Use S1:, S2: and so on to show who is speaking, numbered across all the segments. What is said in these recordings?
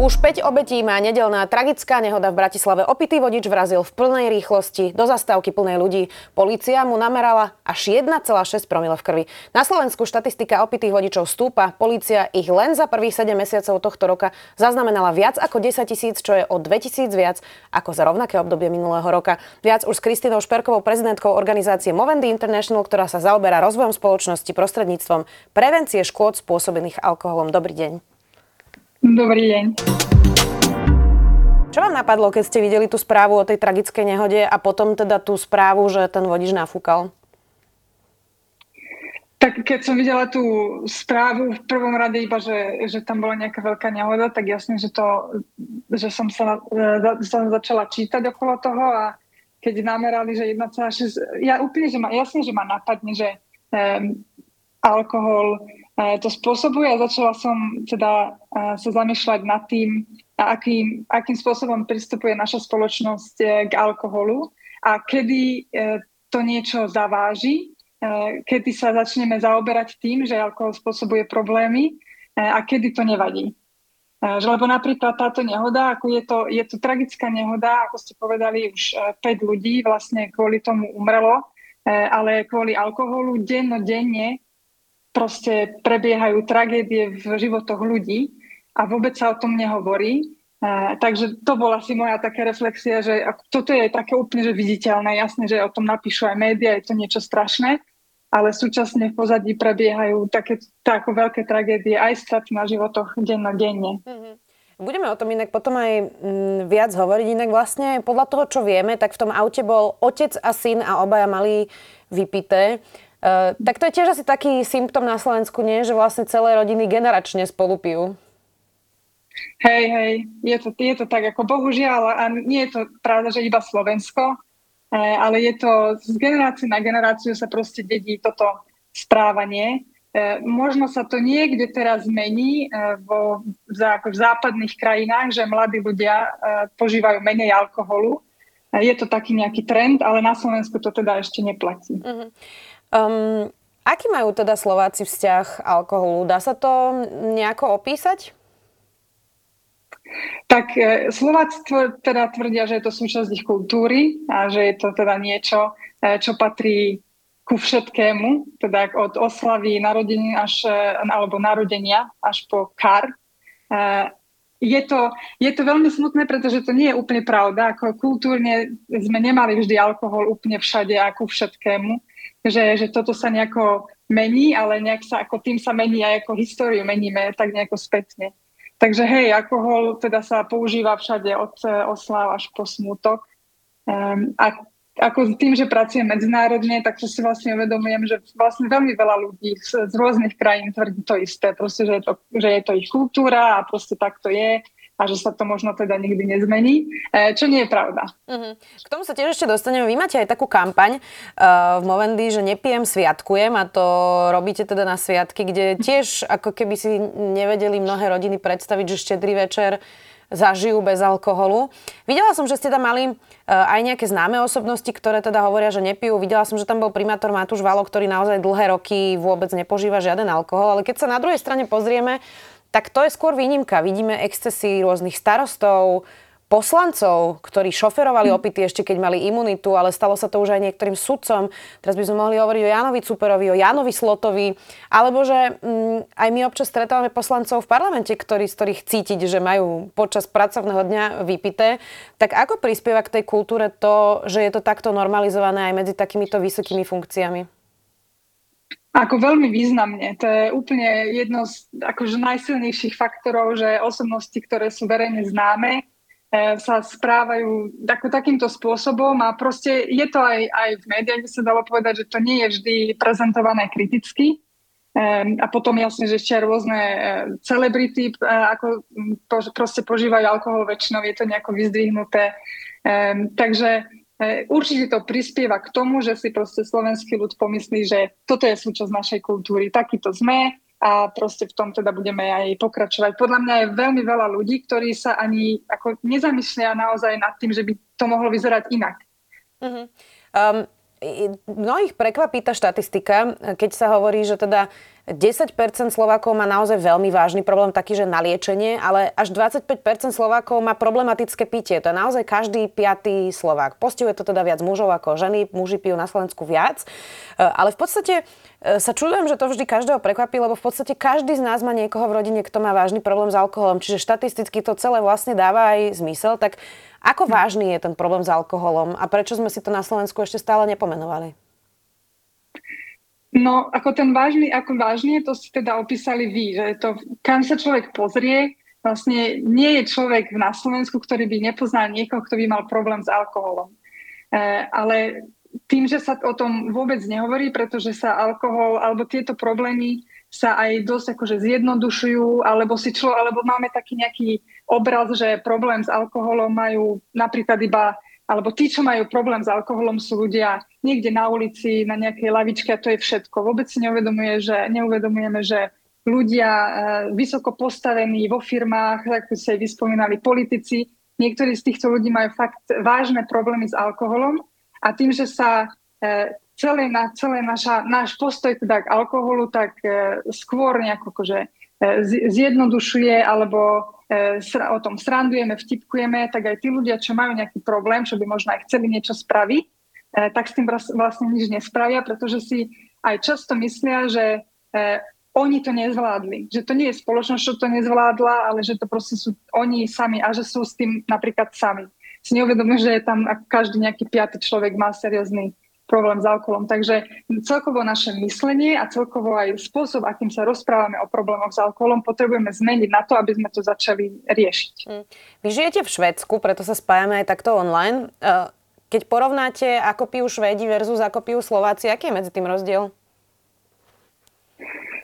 S1: Už 5 obetí má nedelná tragická nehoda v Bratislave. Opitý vodič vrazil v plnej rýchlosti do zastávky plnej ľudí. Polícia mu namerala až 1,6 promile v krvi. Na Slovensku štatistika opitých vodičov stúpa. Polícia ich len za prvých 7 mesiacov tohto roka zaznamenala viac ako 10 tisíc, čo je o 2 tisíc viac ako za rovnaké obdobie minulého roka. Viac už s Kristinou Šperkovou, prezidentkou organizácie Movendy International, ktorá sa zaoberá rozvojom spoločnosti prostredníctvom prevencie škôd spôsobených alkoholom. Dobrý deň.
S2: Dobrý deň.
S1: Čo vám napadlo, keď ste videli tú správu o tej tragickej nehode a potom teda tú správu, že ten vodič nafúkal?
S2: Tak keď som videla tú správu v prvom rade iba, že, že tam bola nejaká veľká nehoda, tak jasne, že, to, že som sa som začala čítať okolo toho a keď namerali, že 1,6, ja úplne, že ma, jasne, že ma napadne, že um, alkohol to spôsobuje začala som teda sa zamýšľať nad tým, akým, akým spôsobom pristupuje naša spoločnosť e, k alkoholu a kedy e, to niečo zaváži, e, kedy sa začneme zaoberať tým, že alkohol spôsobuje problémy a kedy to nevadí. Lebo napríklad táto nehoda, ako je to, je to tragická nehoda, ako ste povedali, už 5 ľudí vlastne kvôli tomu umrelo, ale kvôli alkoholu dennodenne proste prebiehajú tragédie v životoch ľudí a vôbec sa o tom nehovorí. Takže to bola asi moja taká reflexia, že toto je také úplne že viditeľné, jasne, že o tom napíšu aj médiá, je to niečo strašné, ale súčasne v pozadí prebiehajú také tako veľké tragédie, aj straty na životoch dennodenne. Mm-hmm.
S1: Budeme o tom inak potom aj mm, viac hovoriť. Inak vlastne podľa toho, čo vieme, tak v tom aute bol otec a syn a obaja mali vypité. Uh, tak to je tiež asi taký symptom na Slovensku, nie? Že vlastne celé rodiny generačne spolu pijú.
S2: Hej, hej, je to, je to tak ako bohužiaľ, a nie je to pravda, že iba Slovensko, eh, ale je to z generácie na generáciu sa proste dedí toto správanie. Eh, možno sa to niekde teraz mení vo, v, ako v západných krajinách, že mladí ľudia požívajú menej alkoholu. Je to taký nejaký trend, ale na Slovensku to teda ešte neplatí. Uh-huh.
S1: Um, aký majú teda Slováci vzťah alkoholu? Dá sa to nejako opísať?
S2: Tak e, Slováci teda tvrdia, že je to súčasť ich kultúry a že je to teda niečo, e, čo patrí ku všetkému, teda od oslavy narodení až, e, alebo narodenia až po kar. Je to, je to veľmi smutné, pretože to nie je úplne pravda. Ako kultúrne sme nemali vždy alkohol úplne všade a ku všetkému že, že toto sa nejako mení, ale nejak sa ako tým sa mení aj ako históriu meníme tak nejako spätne. Takže hej, alkohol teda sa používa všade od eh, oslav až po smutok. Um, a ako tým, že pracujem medzinárodne, tak si vlastne uvedomujem, že vlastne veľmi veľa ľudí z, z rôznych krajín tvrdí to isté. Proste, že je to, že je to ich kultúra a proste tak to je a že sa to možno teda nikdy nezmení, e, čo nie je pravda. Uh-huh.
S1: K tomu sa tiež ešte dostaneme. Vy máte aj takú kampaň uh, v Movendy, že nepijem, sviatkujem a to robíte teda na sviatky, kde tiež ako keby si nevedeli mnohé rodiny predstaviť, že štedrý večer zažijú bez alkoholu. Videla som, že ste tam mali uh, aj nejaké známe osobnosti, ktoré teda hovoria, že nepijú. Videla som, že tam bol primátor Matúš Valo, ktorý naozaj dlhé roky vôbec nepožíva žiaden alkohol. Ale keď sa na druhej strane pozrieme, tak to je skôr výnimka. Vidíme excesy rôznych starostov, poslancov, ktorí šoferovali hm. opity ešte keď mali imunitu, ale stalo sa to už aj niektorým sudcom. Teraz by sme mohli hovoriť o Janovi Cuperovi, o Janovi Slotovi, alebo že mm, aj my občas stretávame poslancov v parlamente, ktorí, z ktorých cítiť, že majú počas pracovného dňa vypité. Tak ako prispieva k tej kultúre to, že je to takto normalizované aj medzi takýmito vysokými funkciami?
S2: Ako veľmi významne. To je úplne jedno z akože najsilnejších faktorov, že osobnosti, ktoré sú verejne známe, sa správajú ako takýmto spôsobom a proste je to aj, aj v médiách, by sa dalo povedať, že to nie je vždy prezentované kriticky. E, a potom jasne, že ešte rôzne e, celebrity ako proste požívajú alkohol väčšinou, je to nejako vyzdvihnuté. Takže Určite to prispieva k tomu, že si proste slovenský ľud pomyslí, že toto je súčasť našej kultúry, takýto sme, a proste v tom teda budeme aj pokračovať. Podľa mňa je veľmi veľa ľudí, ktorí sa ani ako nezamyslia naozaj nad tým, že by to mohlo vyzerať inak. Uh-huh.
S1: Um, mnohých prekvapí tá štatistika, keď sa hovorí, že teda 10% Slovákov má naozaj veľmi vážny problém, taký, že na liečenie, ale až 25% Slovákov má problematické pitie. To je naozaj každý piatý Slovák. Postihuje to teda viac mužov ako ženy, muži pijú na Slovensku viac. E, ale v podstate e, sa čudujem, že to vždy každého prekvapí, lebo v podstate každý z nás má niekoho v rodine, kto má vážny problém s alkoholom. Čiže štatisticky to celé vlastne dáva aj zmysel. Tak ako vážny je ten problém s alkoholom a prečo sme si to na Slovensku ešte stále nepomenovali?
S2: No, ako ten vážny, ako vážne, to si teda opísali vy, že to, kam sa človek pozrie, vlastne nie je človek na Slovensku, ktorý by nepoznal niekoho, kto by mal problém s alkoholom. E, ale tým, že sa o tom vôbec nehovorí, pretože sa alkohol alebo tieto problémy sa aj dosť akože zjednodušujú, alebo, si člo, alebo máme taký nejaký obraz, že problém s alkoholom majú napríklad iba alebo tí, čo majú problém s alkoholom, sú ľudia niekde na ulici, na nejakej lavičke a to je všetko. Vôbec si neuvedomuje, že, neuvedomujeme, že ľudia e, vysoko postavení vo firmách, ako ste vyspomínali, politici, niektorí z týchto ľudí majú fakt vážne problémy s alkoholom a tým, že sa e, celé, na, celé naša, náš postoj teda k alkoholu tak e, skôr nejako akože zjednodušuje alebo e, o tom srandujeme, vtipkujeme, tak aj tí ľudia, čo majú nejaký problém, čo by možno aj chceli niečo spraviť, e, tak s tým vlastne nič nespravia, pretože si aj často myslia, že e, oni to nezvládli. Že to nie je spoločnosť, čo to nezvládla, ale že to proste sú oni sami a že sú s tým napríklad sami. Si neuvedomujú, že je tam každý nejaký piatý človek má seriózny problém s alkoholom. Takže celkovo naše myslenie a celkovo aj spôsob, akým sa rozprávame o problémoch s alkoholom, potrebujeme zmeniť na to, aby sme to začali riešiť. Hm.
S1: Vy žijete v Švedsku, preto sa spájame aj takto online. E, keď porovnáte, ako pijú Švédi versus ako pijú Slováci, aký je medzi tým rozdiel?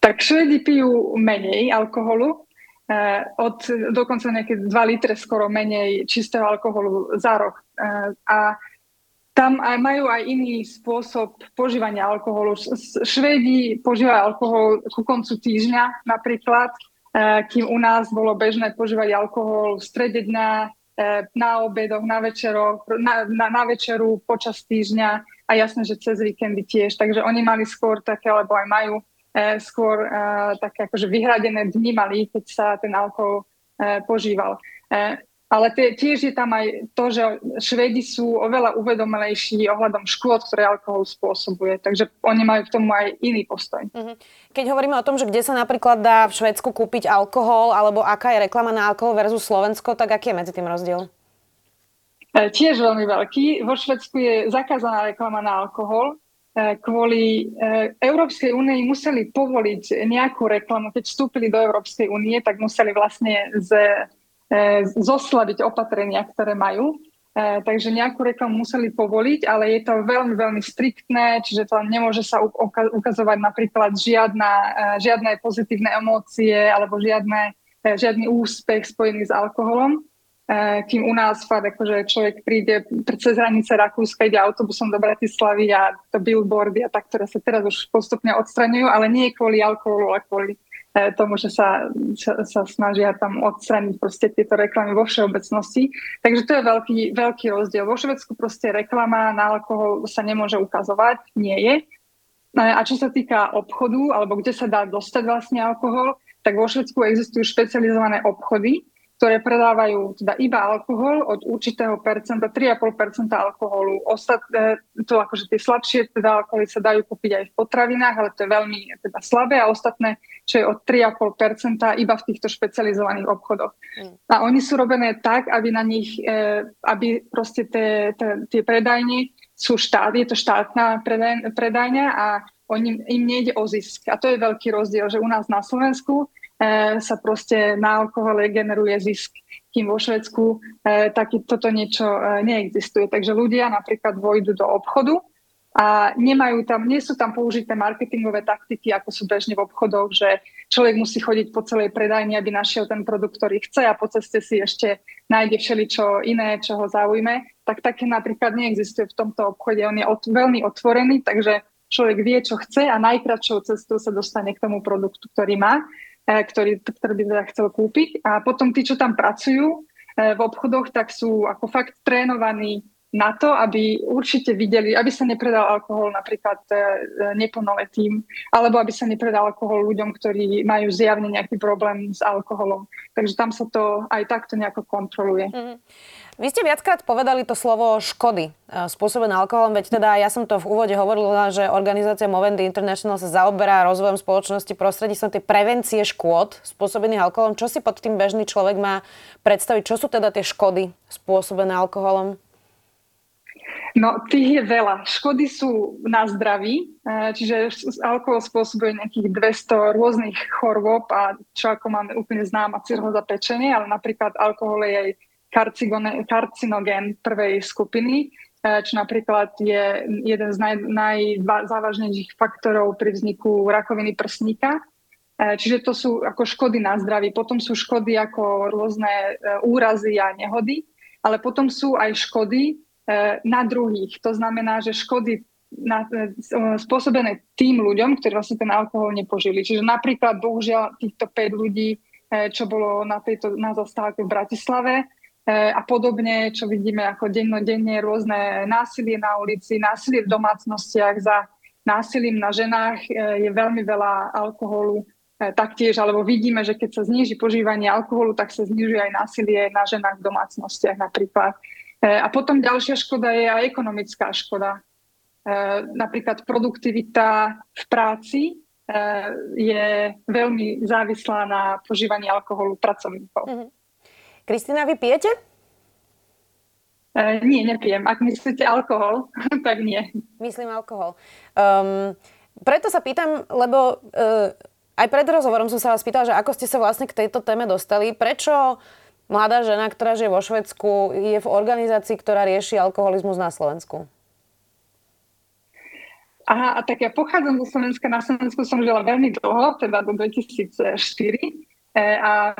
S2: Tak Švedi pijú menej alkoholu, e, od dokonca nejaké 2 litre skoro menej čistého alkoholu za rok. E, a tam aj majú aj iný spôsob požívania alkoholu. Švédi požívajú alkohol ku koncu týždňa napríklad, e, kým u nás bolo bežné požívať alkohol v strede dňa, e, na obedoch, na, večeroch, na, na, na večeru, počas týždňa a jasné, že cez víkendy tiež. Takže oni mali skôr také, alebo aj majú e, skôr také akože vyhradené dni mali, keď sa ten alkohol požíval. Ale tiež je tam aj to, že Švedi sú oveľa uvedomelejší ohľadom škôd, ktoré alkohol spôsobuje. Takže oni majú k tomu aj iný postoj. Mhm.
S1: Keď hovoríme o tom, že kde sa napríklad dá v Švedsku kúpiť alkohol, alebo aká je reklama na alkohol versus Slovensko, tak aký je medzi tým rozdiel?
S2: E, tiež veľmi veľký. Vo Švedsku je zakázaná reklama na alkohol. E, kvôli e, Európskej únii museli povoliť nejakú reklamu. Keď vstúpili do Európskej únie, tak museli vlastne z zoslabiť opatrenia, ktoré majú. E, takže nejakú reklamu museli povoliť, ale je to veľmi, veľmi striktné, čiže to nemôže sa ukazovať napríklad žiadna, e, žiadne pozitívne emócie alebo žiadne, žiadny úspech spojený s alkoholom. Kým u nás fakt, akože človek príde cez hranice Rakúska, ide autobusom do Bratislavy a to billboardy a tak, ktoré sa teraz už postupne odstraňujú, ale nie kvôli alkoholu, ale kvôli E, tomu, že sa, sa, sa snažia tam odstraniť proste tieto reklamy vo všeobecnosti. Takže to je veľký, veľký rozdiel. Vo Švedsku proste reklama na alkohol sa nemôže ukazovať, nie je. E, a čo sa týka obchodu, alebo kde sa dá dostať vlastne alkohol, tak vo Švedsku existujú špecializované obchody, ktoré predávajú teda iba alkohol od určitého percenta, 3,5% alkoholu. Ostat, e, to akože tie slabšie teda alkoholy sa dajú kúpiť aj v potravinách, ale to je veľmi teda slabé a ostatné, čo je od 3,5% iba v týchto špecializovaných obchodoch. Mm. A oni sú robené tak, aby na nich, e, aby proste tie, predajne sú štát, je to štátna predaj, predajňa a oni, im nejde o zisk. A to je veľký rozdiel, že u nás na Slovensku sa proste na alkohole generuje zisk, kým vo Švedsku e, taky toto niečo e, neexistuje. Takže ľudia napríklad vojdu do obchodu a nemajú tam, nie sú tam použité marketingové taktiky, ako sú bežne v obchodoch, že človek musí chodiť po celej predajni, aby našiel ten produkt, ktorý chce a po ceste si ešte nájde všeličo iné, čo ho zaujme. Tak také napríklad neexistuje v tomto obchode. On je ot- veľmi otvorený, takže človek vie, čo chce a najkračšou cestou sa dostane k tomu produktu, ktorý má, ktorý, ktorý by teda chcel kúpiť. A potom tí, čo tam pracujú v obchodoch, tak sú ako fakt trénovaní na to, aby určite videli, aby sa nepredal alkohol napríklad e, neplnoletým, alebo aby sa nepredal alkohol ľuďom, ktorí majú zjavne nejaký problém s alkoholom. Takže tam sa to aj takto nejako kontroluje. Mm-hmm.
S1: Vy ste viackrát povedali to slovo škody e, spôsobené alkoholom, veď teda ja som to v úvode hovorila, že organizácia Movendy International sa zaoberá rozvojom spoločnosti prostredníctvom tej prevencie škôd spôsobených alkoholom. Čo si pod tým bežný človek má predstaviť? Čo sú teda tie škody spôsobené alkoholom?
S2: No, tých je veľa. Škody sú na zdraví, e, čiže alkohol spôsobuje nejakých 200 rôznych chorôb a čo ako máme úplne známa cirhoza pečenie, ale napríklad alkohol je aj karcinogén prvej skupiny, e, čo napríklad je jeden z naj, najzávažnejších faktorov pri vzniku rakoviny prsníka. E, čiže to sú ako škody na zdraví. Potom sú škody ako rôzne úrazy a nehody, ale potom sú aj škody, na druhých. To znamená, že škody na, spôsobené tým ľuďom, ktorí vlastne ten alkohol nepožili. Čiže napríklad, bohužiaľ, týchto 5 ľudí, čo bolo na, tejto, na zastávke v Bratislave a podobne, čo vidíme ako dennodenne, rôzne násilie na ulici, násilie v domácnostiach za násilím na ženách je veľmi veľa alkoholu taktiež, alebo vidíme, že keď sa zníži požívanie alkoholu, tak sa znižuje aj násilie na ženách v domácnostiach napríklad. E, a potom ďalšia škoda je aj ekonomická škoda. E, napríklad produktivita v práci e, je veľmi závislá na požívaní alkoholu pracovníkov. Mm-hmm.
S1: Kristýna, vy pijete?
S2: Uh, nie, nepijem. Ak myslíte alkohol, tak nie.
S1: Myslím alkohol. Um, preto sa pýtam, lebo uh, aj pred rozhovorom som sa vás pýtala, že ako ste sa vlastne k tejto téme dostali. Prečo mladá žena, ktorá žije vo Švedsku, je v organizácii, ktorá rieši alkoholizmus na Slovensku?
S2: Aha, a tak ja pochádzam zo Slovenska. Na Slovensku som žila veľmi dlho, teda do 2004. E, a,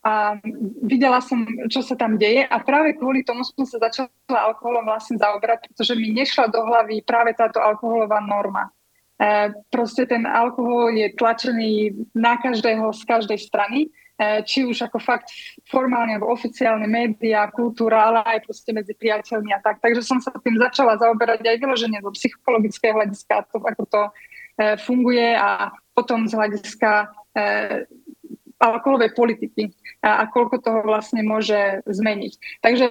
S2: a videla som, čo sa tam deje a práve kvôli tomu som sa začala alkoholom vlastne zaobrať, pretože mi nešla do hlavy práve táto alkoholová norma. E, proste ten alkohol je tlačený na každého z každej strany E, či už ako fakt formálne alebo oficiálne médiá, kultúra, ale aj proste medzi priateľmi a tak. Takže som sa tým začala zaoberať aj vyloženie zo psychologického hľadiska, to, ako to e, funguje a potom z hľadiska e, alkoholovej politiky a, a koľko toho vlastne môže zmeniť. Takže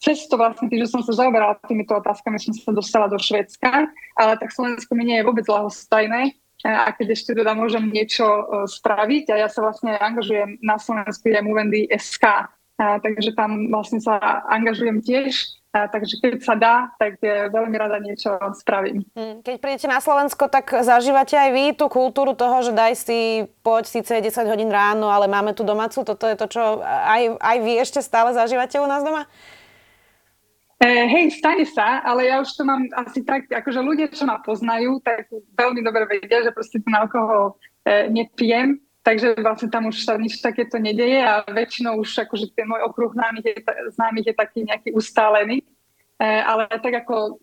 S2: cez to vlastne, tým, že som sa zaoberala týmito otázkami, som sa dostala do Švedska, ale tak Slovensko mi nie je vôbec ľahostajné, a keď ešte teda môžem niečo e, spraviť. A ja sa vlastne angažujem na Slovensku Movendy SK, a, takže tam vlastne sa angažujem tiež, a, takže keď sa dá, tak je, veľmi rada niečo spravím.
S1: Hm, keď prídete na Slovensko, tak zažívate aj vy tú kultúru toho, že daj si, poď síce 10 hodín ráno, ale máme tu domácu, toto je to, čo aj, aj vy ešte stále zažívate u nás doma?
S2: Uh, hej, stane sa, ale ja už to mám asi tak, akože ľudia, čo ma poznajú, tak veľmi dobre vedia, že proste ten alkohol uh, nepijem, takže vlastne tam už sa nič takéto nedeje a väčšinou už akože ten môj okruh známych je, známych je taký nejaký ustálený. Uh, ale tak ako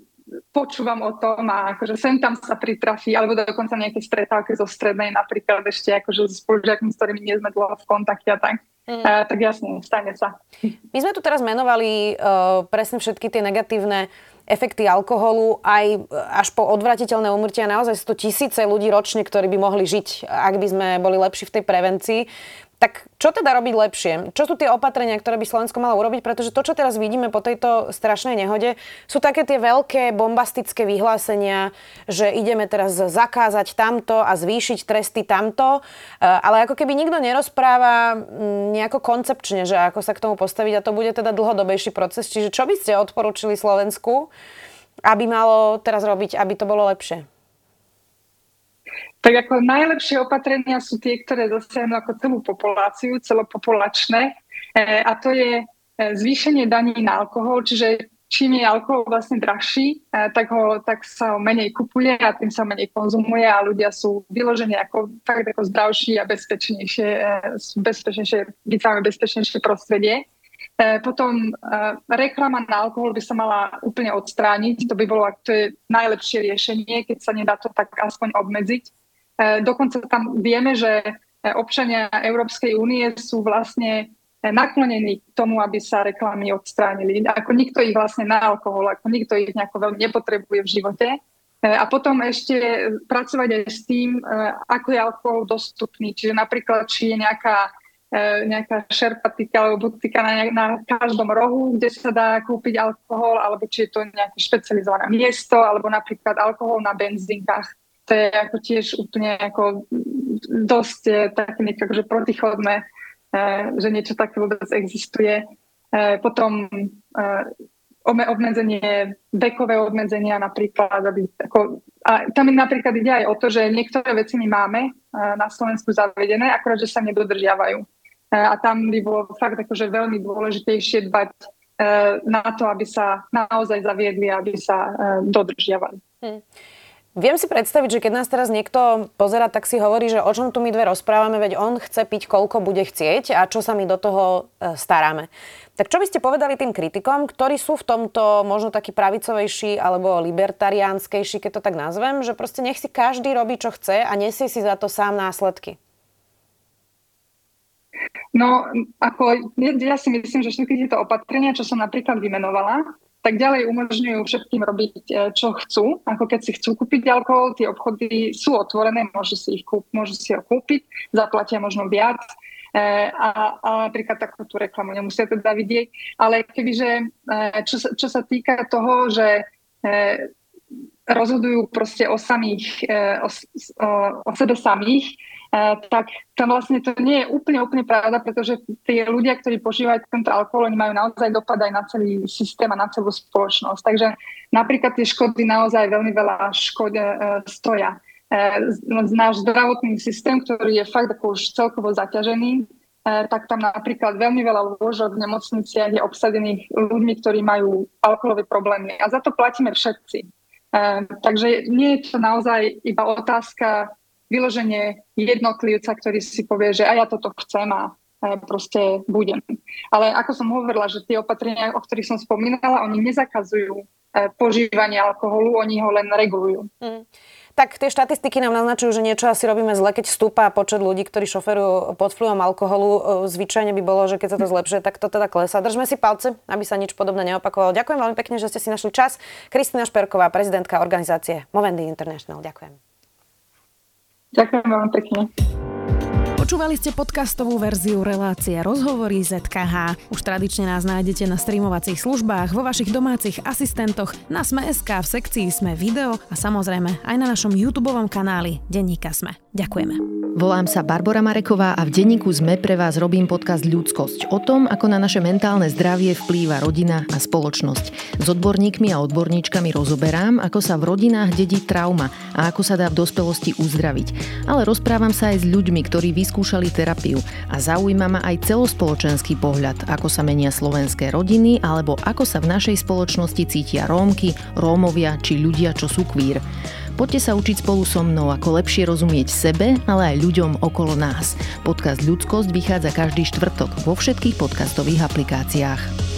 S2: počúvam o tom a akože sem tam sa pritrafí, alebo dokonca nejaké stretávky zo strednej napríklad ešte akože s spolužiakmi, s ktorými nie sme dlho v kontakte a tak. Mm. Uh, tak jasne, stane sa.
S1: My sme tu teraz menovali uh, presne všetky tie negatívne efekty alkoholu aj až po odvratiteľné umrtia. Naozaj sú to tisíce ľudí ročne, ktorí by mohli žiť, ak by sme boli lepší v tej prevencii. Tak čo teda robiť lepšie? Čo sú tie opatrenia, ktoré by Slovensko malo urobiť? Pretože to, čo teraz vidíme po tejto strašnej nehode, sú také tie veľké bombastické vyhlásenia, že ideme teraz zakázať tamto a zvýšiť tresty tamto. E, ale ako keby nikto nerozpráva mm, nejako koncepčne, že ako sa k tomu postaviť a to bude teda dlhodobejší proces. Čiže čo by ste odporúčili Slovensku, aby malo teraz robiť, aby to bolo lepšie?
S2: Tak ako najlepšie opatrenia sú tie, ktoré dosiahnu ako celú populáciu, celopopulačné. E, a to je e, zvýšenie daní na alkohol, čiže čím je alkohol vlastne drahší, e, tak, ho, tak sa ho menej kupuje a tým sa menej konzumuje a ľudia sú vyložení ako, fakt ako zdravší a bezpečnejšie, bezpečnejšie, vytvárajú bezpečnejšie prostredie. Potom reklama na alkohol by sa mala úplne odstrániť. To by bolo to je najlepšie riešenie, keď sa nedá to tak aspoň obmedziť. Dokonca tam vieme, že občania Európskej únie sú vlastne naklonení k tomu, aby sa reklamy odstránili. Ako nikto ich vlastne na alkohol, ako nikto ich nejako veľmi nepotrebuje v živote. A potom ešte pracovať aj s tým, ako je alkohol dostupný. Čiže napríklad, či je nejaká E, nejaká šerpatika alebo butika na, na každom rohu, kde sa dá kúpiť alkohol, alebo či je to nejaké špecializované miesto, alebo napríklad alkohol na benzínkach. To je ako tiež úplne ako dosť e, také niečo akože protichodné, e, že niečo také vôbec existuje. Potom obmedzenie, vekové obmedzenia napríklad. Aby, ako, a tam napríklad ide aj o to, že niektoré veci my máme na Slovensku zavedené, akorát, že sa nedodržiavajú. E, a tam by bolo fakt akože veľmi dôležitejšie dbať e, na to, aby sa naozaj zaviedli, aby sa e, dodržiavali. Hmm.
S1: Viem si predstaviť, že keď nás teraz niekto pozera, tak si hovorí, že o čom tu my dve rozprávame, veď on chce piť, koľko bude chcieť a čo sa my do toho staráme. Tak čo by ste povedali tým kritikom, ktorí sú v tomto možno taký pravicovejší alebo libertariánskejší, keď to tak nazvem, že proste nech si každý robí, čo chce a nesie si za to sám následky?
S2: No, ako ja si myslím, že všetky tieto opatrenia, čo som napríklad vymenovala, tak ďalej umožňujú všetkým robiť, e, čo chcú. Ako keď si chcú kúpiť alkohol, tie obchody sú otvorené, môžu si, ich kúp, môžu si ho kúpiť, zaplatia možno viac. E, a, a napríklad takú tú reklamu nemusia teda vidieť. Ale kebyže, e, čo, sa, čo sa týka toho, že rozhodujú proste o samých, o, o, o sebe samých, tak tam vlastne to nie je úplne, úplne pravda, pretože tí ľudia, ktorí požívajú tento alkohol, oni majú naozaj dopad aj na celý systém a na celú spoločnosť. Takže napríklad tie škody naozaj veľmi veľa škod e, stoja. E, náš zdravotný systém, ktorý je fakt ako už celkovo zaťažený, e, tak tam napríklad veľmi veľa lôžok v nemocniciach je obsadených ľuďmi, ktorí majú alkoholové problémy. A za to platíme všetci. Takže nie je to naozaj iba otázka vyloženie jednotlivca, ktorý si povie, že aj ja toto chcem a proste budem. Ale ako som hovorila, že tie opatrenia, o ktorých som spomínala, oni nezakazujú e, požívanie alkoholu, oni ho len regulujú. Mm.
S1: Tak tie štatistiky nám naznačujú, že niečo asi robíme zle, keď stúpa počet ľudí, ktorí šoferujú pod vplyvom alkoholu. E, zvyčajne by bolo, že keď sa to zlepšuje, tak to teda klesá. Držme si palce, aby sa nič podobné neopakovalo. Ďakujem veľmi pekne, že ste si našli čas. Kristina Šperková, prezidentka organizácie Movendy International. Ďakujem.
S2: Ďakujem veľmi pekne.
S3: Počúvali ste podcastovú verziu relácie Rozhovory ZKH. Už tradične nás nájdete na streamovacích službách, vo vašich domácich asistentoch, na Sme.sk, v sekcii Sme video a samozrejme aj na našom YouTube kanáli Denníka Sme. Ďakujeme.
S4: Volám sa Barbara Mareková a v denníku ZME pre vás robím podcast Ľudskosť o tom, ako na naše mentálne zdravie vplýva rodina a spoločnosť. S odborníkmi a odborníčkami rozoberám, ako sa v rodinách dedí trauma a ako sa dá v dospelosti uzdraviť. Ale rozprávam sa aj s ľuďmi, ktorí vyskúšali terapiu a zaujíma ma aj celospoločenský pohľad, ako sa menia slovenské rodiny alebo ako sa v našej spoločnosti cítia Rómky, Rómovia či ľudia, čo sú kvír. Poďte sa učiť spolu so mnou, ako lepšie rozumieť sebe, ale aj ľuďom okolo nás. Podcast Ľudskosť vychádza každý štvrtok vo všetkých podcastových aplikáciách.